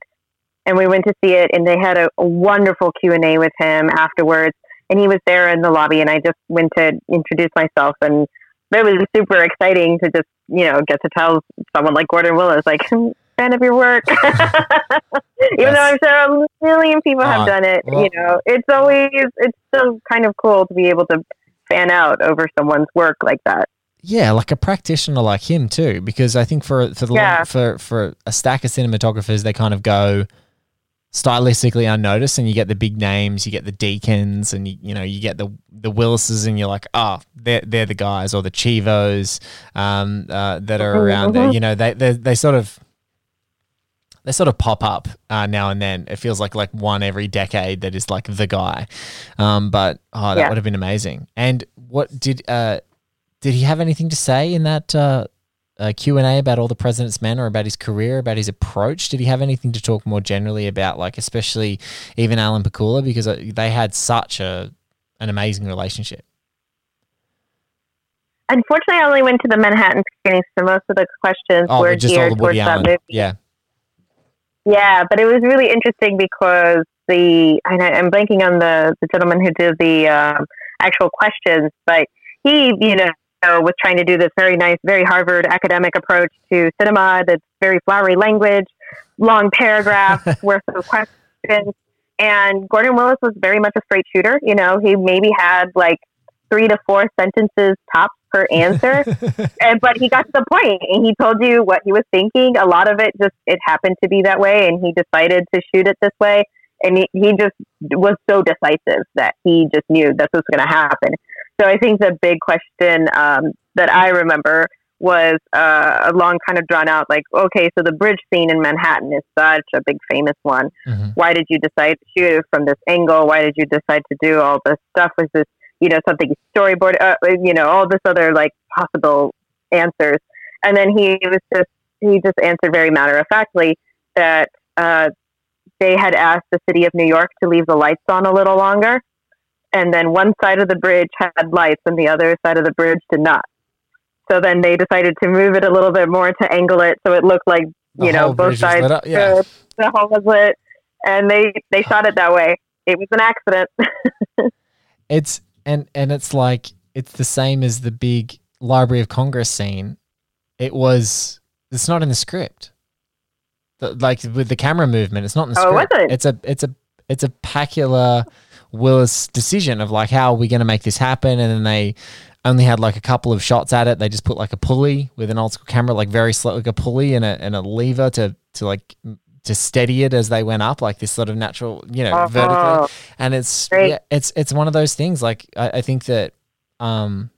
and we went to see it, and they had a, a wonderful Q and A with him afterwards. And he was there in the lobby, and I just went to introduce myself, and it was super exciting to just you know get to tell someone like Gordon Willis like (laughs) fan of your work. (laughs) Even though I'm sure a million people have uh, done it, well- you know, it's always it's still kind of cool to be able to fan out over someone's work like that. Yeah, like a practitioner like him too, because I think for for the long- for for a stack of cinematographers, they kind of go stylistically unnoticed, and you get the big names, you get the Deakins, and you, you know you get the the Willises, and you're like, oh, they're they're the guys, or the Chivos um, uh, that are around there. Mhm. You know, they they they sort of they sort of pop up uh, now and then. It feels like like one every decade that is like the guy. Um, but oh, that Yeah. would have been amazing. And what did uh, did he have anything to say in that uh, uh, Q and A about all the president's men, or about his career, about his approach? Did he have anything to talk more generally about, like especially even Alan Pakula, because uh, they had such a an amazing relationship. Unfortunately, I only went to the Manhattan screening, so most of the questions Oh, were geared towards Woody that movie. Yeah, Yeah, but it was really interesting because the I, I'm blanking on the the gentleman who did the um, actual questions, but he, you know, was trying to do this very nice, very Harvard academic approach to cinema. That's very flowery language, long paragraphs (laughs) worth of questions. And Gordon Willis was very much a straight shooter. You know, he maybe had like three to four sentences tops per answer, (laughs) and, but he got to the point and he told you what he was thinking. A lot of it just it happened to be that way, and he decided to shoot it this way. And he, he just was so decisive that he just knew this was going to happen. So I think the big question um, that I remember was uh, a long kind of drawn out like okay so the bridge scene in manhattan is such a big famous one. Mm-hmm. why did you decide to shoot it from this angle? Why did you decide to do all this stuff? Was this you know something storyboard uh, you know all this other like possible answers? And then he was just he just answered very matter of factly that uh, they had asked the city of new york to leave the lights on a little longer and then one side of the bridge had lights and the other side of the bridge did not so then they decided to move it a little bit more to angle it so it looked like The you know both sides yeah. the whole was lit and they they shot it that way it was an accident (laughs) It's and and it's like it's the same as the big Library of Congress scene. It was it's not in the script. The, like with the camera movement, it's not in the Oh, it script. wasn't? It's a it's a it's a Pakula Willis decision of like how are we going to make this happen, and then they only had like a couple of shots at it. They just put like a pulley with an old school camera, like very slow, like a pulley and a and a lever to to like to steady it as they went up, like this sort of natural, you know, Oh, vertically. And it's great. yeah, it's it's one of those things. Like I, I think that, um,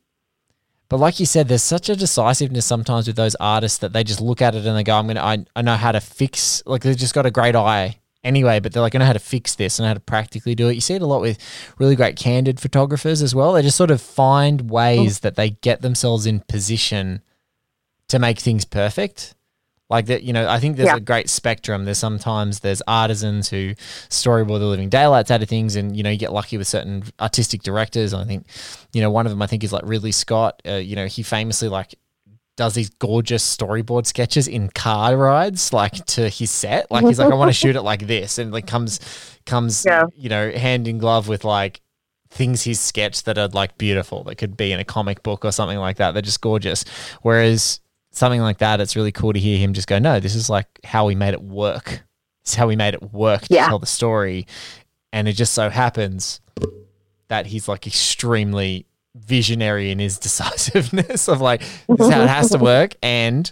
but like you said, there's such a decisiveness sometimes with those artists that they just look at it and they go, "I'm gonna, I, I know how to fix." Like they've just got a great eye anyway, but they're like, "I know how to fix this and how to practically do it." You see it a lot with really great candid photographers as well. They just sort of find ways that they get themselves in position to make things perfect. Like that, you know, I think there's Yeah. a great spectrum. There's sometimes there's artisans who storyboard the living daylights out of things, and you know, you get lucky with certain artistic directors. And I think, you know, one of them I think is like Ridley Scott. Uh, you know, he famously like does these gorgeous storyboard sketches in car rides, like to his set. Like he's like, I want to (laughs) shoot it like this, and like comes comes Yeah. you know hand in glove with like things he's sketched that are like beautiful that could be in a comic book or something like that. They're just gorgeous. Whereas something like that, it's really cool to hear him just go, no, this is like how we made it work. It's how we made it work to Yeah. tell the story. And it just so happens that he's like extremely visionary in his (laughs) decisiveness of like, this is how it has to (laughs) work. And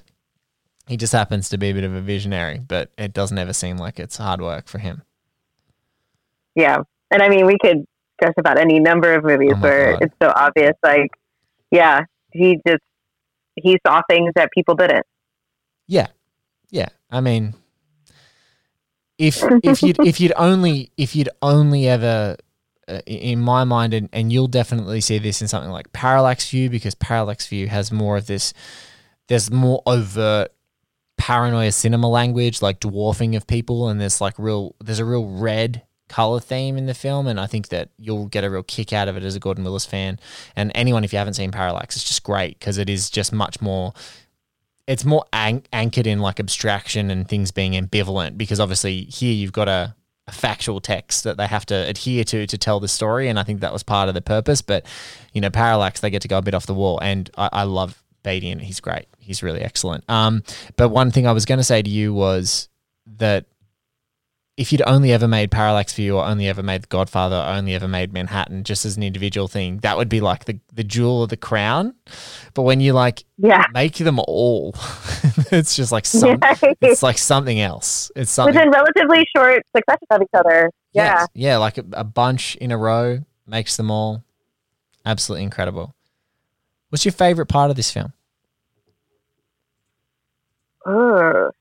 he just happens to be a bit of a visionary, but it doesn't ever seem like it's hard work for him. yeah and i mean we could discuss about any number of movies Oh where God. it's so obvious like yeah he just he saw things that people didn't Yeah, yeah. I mean, if if you'd (laughs) if you'd only if you'd only ever, uh, in my mind, and, and you'll definitely see this in something like Parallax View because Parallax View has more of this. There's more overt paranoia cinema language, like dwarfing of people, and there's like real. There's a real red color theme in the film, and I think that you'll get a real kick out of it as a Gordon Willis fan. And anyone, if you haven't seen Parallax, it's just great because it is just much more it's more an- anchored in like abstraction and things being ambivalent because obviously here you've got a, a factual text that they have to adhere to to tell the story and i think that was part of the purpose but you know parallax they get to go a bit off the wall and i, I love and he's great he's really excellent. Um, but one thing i was going to say to you was that if you'd only ever made Parallax View or only ever made The Godfather or only ever made Manhattan just as an individual thing, that would be like the, the jewel of the crown. But when you like yeah make them all, (laughs) it's just like some, Yeah. it's like something else. It's something. within relatively short succession of each other yeah Yes. yeah, like a, a bunch in a row makes them all absolutely incredible. What's your favorite part of this film? Ugh.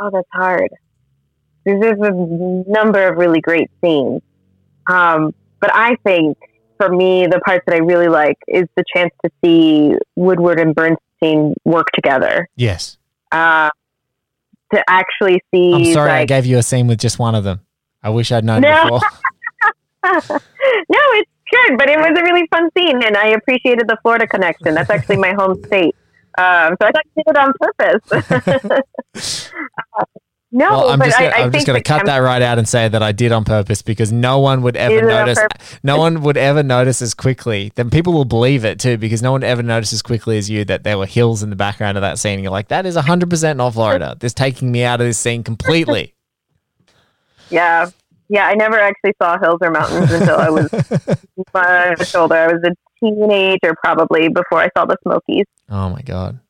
Oh, that's hard. There's there's a number of really great scenes. Um, but I think for me, the parts that I really like is the chance to see Woodward and Bernstein work together. Yes. Uh, to actually see. I'm sorry I gave you a scene with just one of them. I wish I'd known No. before. (laughs) no, it's good, but it was a really fun scene, and I appreciated the Florida connection. That's actually my home state. Um, so I thought you did it on purpose. (laughs) uh, no, well, I'm but just gonna, I I'm just going to cut that right out and say that I did on purpose because no one would ever notice. No one would ever notice as quickly. Then people will believe it too because no one ever noticed as quickly as you that there were hills in the background of that scene. And you're like, that is 100 percent not Florida. This taking me out of this scene completely. (laughs) Yeah. Yeah, I never actually saw hills or mountains until I was (laughs) my shoulder. I was a teenager probably before I saw the Smokies. oh my god,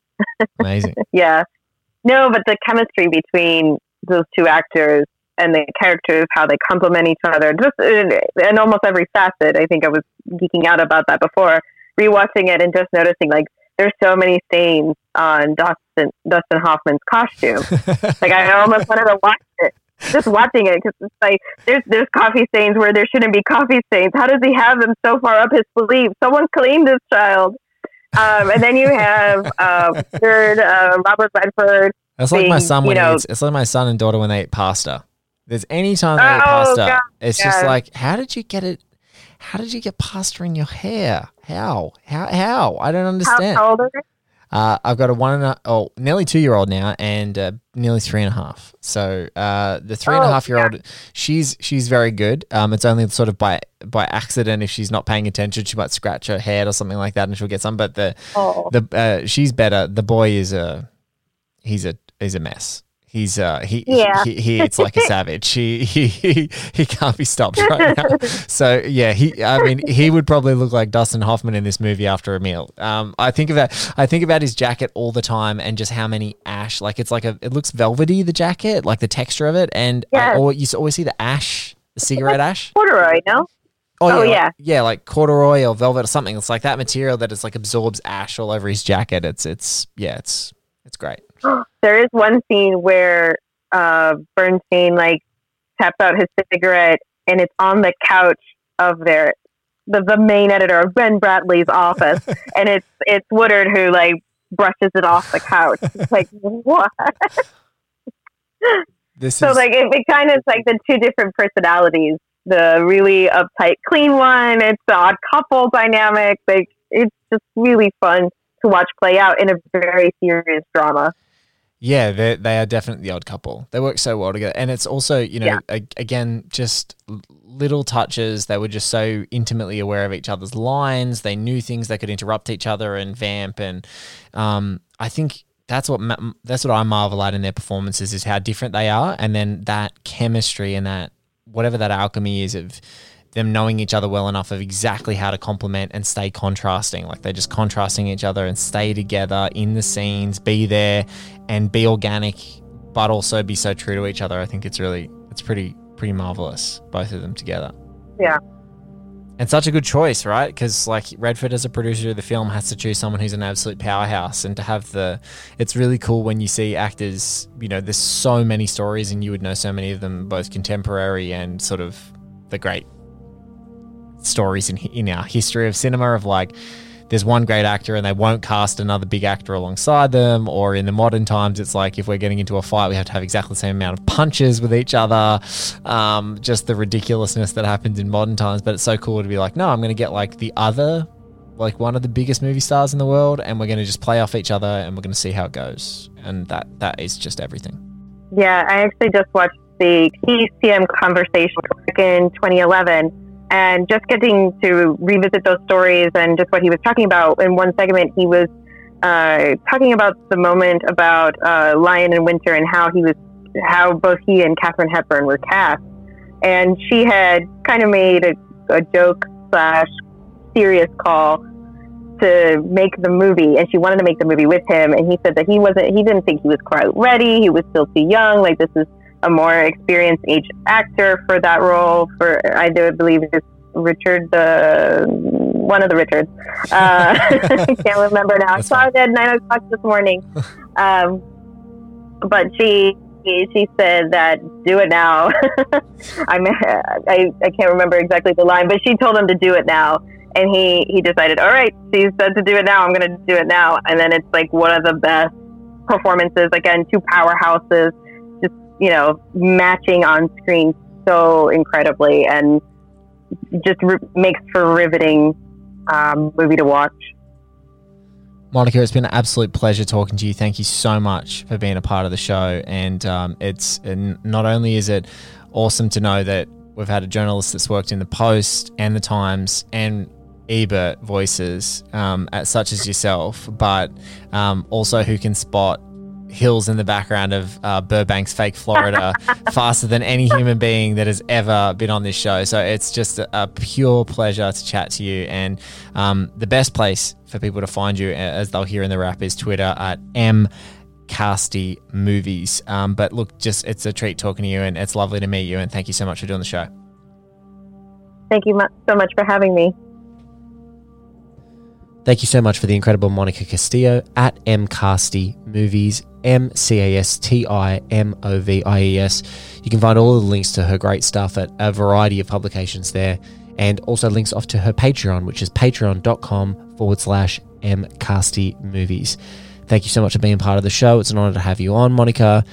amazing. (laughs) Yeah. No, but the chemistry between those two actors and the characters, how they complement each other, just in, in almost every facet. I think I was geeking out about that before. Rewatching it and just noticing like there's so many stains on Dustin Dustin Hoffman's costume. (laughs) like I almost wanted to watch it. Just watching it because it's like there's there's coffee stains where there shouldn't be coffee stains. How does he have them so far up his sleeve? Someone cleaned this child. Um, and then you have uh, third uh, Robert Redford. That's like my son you when know- he eats. It's like my son and daughter when they eat pasta. There's any time they eat Oh, pasta, God, it's just like, how did you get it? How did you get pasta in your hair? How? How? How? I don't How, understand. how old are they? Uh, I've got a one and a oh, nearly two year old now, and uh, nearly three and a half. So uh, the three and a Oh, year old, she's she's very good. Um, it's only sort of by by accident if she's not paying attention, she might scratch her head or something like that, and she'll get some. But the Oh. the uh, she's better. The boy is a he's a he's a mess. He's uh he Yeah. he, he eats like a (laughs) savage. He, he he he can't be stopped right now. (laughs) So yeah, he I mean he would probably look like Dustin Hoffman in this movie after a meal. Um, I think about I think about his jacket all the time and just how many ash like it's like a it looks velvety the jacket like the texture of it and I Yes. always, you always see the ash the cigarette ash. Corduroy, no? Oh, Oh, yeah, yeah. Like, yeah, like corduroy or velvet or something. It's like that material that it's like absorbs ash all over his jacket. It's it's yeah, it's it's great. There is one scene where uh, Bernstein like taps out his cigarette, and it's on the couch of their the, the main editor of Ben Bradlee's office, (laughs) and it's it's Woodward who like brushes it off the couch. It's like (laughs) what? This so is like it, it kind of like the two different personalities. The really uptight, clean one. It's the odd couple dynamic. Like it's just really fun to watch play out in a very serious drama. Yeah, they they are definitely the odd couple. They work so well together, and it's also you know Yeah. a- again just little touches. They were just so intimately aware of each other's lines. They knew things that could interrupt each other and vamp, and um, I think that's what ma- that's what I marvel at in their performances is how different they are, and then that chemistry and that whatever that alchemy is of them knowing each other well enough of exactly how to complement and stay contrasting. Like they're just contrasting each other and stay together in the scenes, be there and be organic, but also be so true to each other. I think it's really, it's pretty, pretty marvelous, both of them together. Yeah. And such a good choice, right? Because like Redford as a producer of the film has to choose someone who's an absolute powerhouse, and to have the, it's really cool when you see actors. You know, there's so many stories, and you would know so many of them, both contemporary and sort of the great stories in in our history of cinema of like. There's one great actor and they won't cast another big actor alongside them. Or in the modern times, it's like if we're getting into a fight, we have to have exactly the same amount of punches with each other. Um, just the ridiculousness that happens in modern times. But it's so cool to be like, no, I'm going to get like the other, like one of the biggest movie stars in the world, and we're going to just play off each other and we're going to see how it goes. And that that is just everything. Yeah, I actually just watched the TCM conversation back in 2011 and just getting to revisit those stories and just what he was talking about. In one segment, he was uh, talking about the moment about uh, Lion in Winter and how he was, how both he and Katharine Hepburn were cast. And she had kind of made a, a joke slash serious call to make the movie and she wanted to make the movie with him and he said that he wasn't he didn't think he was quite ready he was still too young like this is a more experienced age actor for that role for i do believe it's richard the one of the richards. Uh, (laughs) i can't remember now. I That's saw fine. it at nine o'clock this morning. (laughs) Um, but she she said that do it now. (laughs) I'm, I, I can't remember exactly the line but she told him to do it now. And he he decided all right. She said to do it now. I'm going to do it now. And then it's like one of the best performances again two powerhouses you know matching on screen so incredibly and just r- makes for riveting um, movie to watch Monica, it's been an absolute pleasure talking to you. Thank you so much for being a part of the show. And um, it's and not only is it awesome to know that we've had a journalist that's worked in the Post and the Times and Ebert voices, um, at, such as yourself, but um, also who can spot hills in the background of uh, Burbank's fake Florida (laughs) faster than any human being that has ever been on this show. So it's just a, a pure pleasure to chat to you. And um, the best place for people to find you, as they'll hear in the rap, is Twitter at m casty movies. Um, but look, just it's a treat talking to you, and it's lovely to meet you. And thank you so much for doing the show. Thank you so much for having me. Thank you so much for the incredible Monica Castillo at mcasty movies, M C A S T I M O V I E S. You can find all of the links to her great stuff at a variety of publications there, and also links off to her Patreon, which is patreon.com forward slash mcasty movies. Thank you so much for being part of the show. It's an honor to have you on, Monica.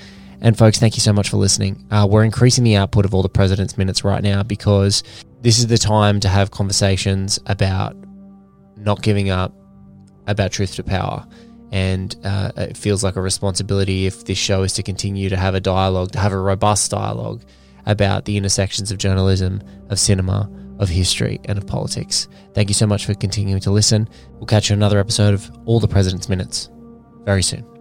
And folks, thank you so much for listening. Uh, we're increasing the output of all the President's Minutes right now because this is the time to have conversations about not giving up, about truth to power. And uh, it feels like a responsibility if this show is to continue to have a dialogue, to have a robust dialogue about the intersections of journalism, of cinema, of history, and of politics. Thank you so much for continuing to listen. We'll catch you on another episode of All the President's Minutes very soon.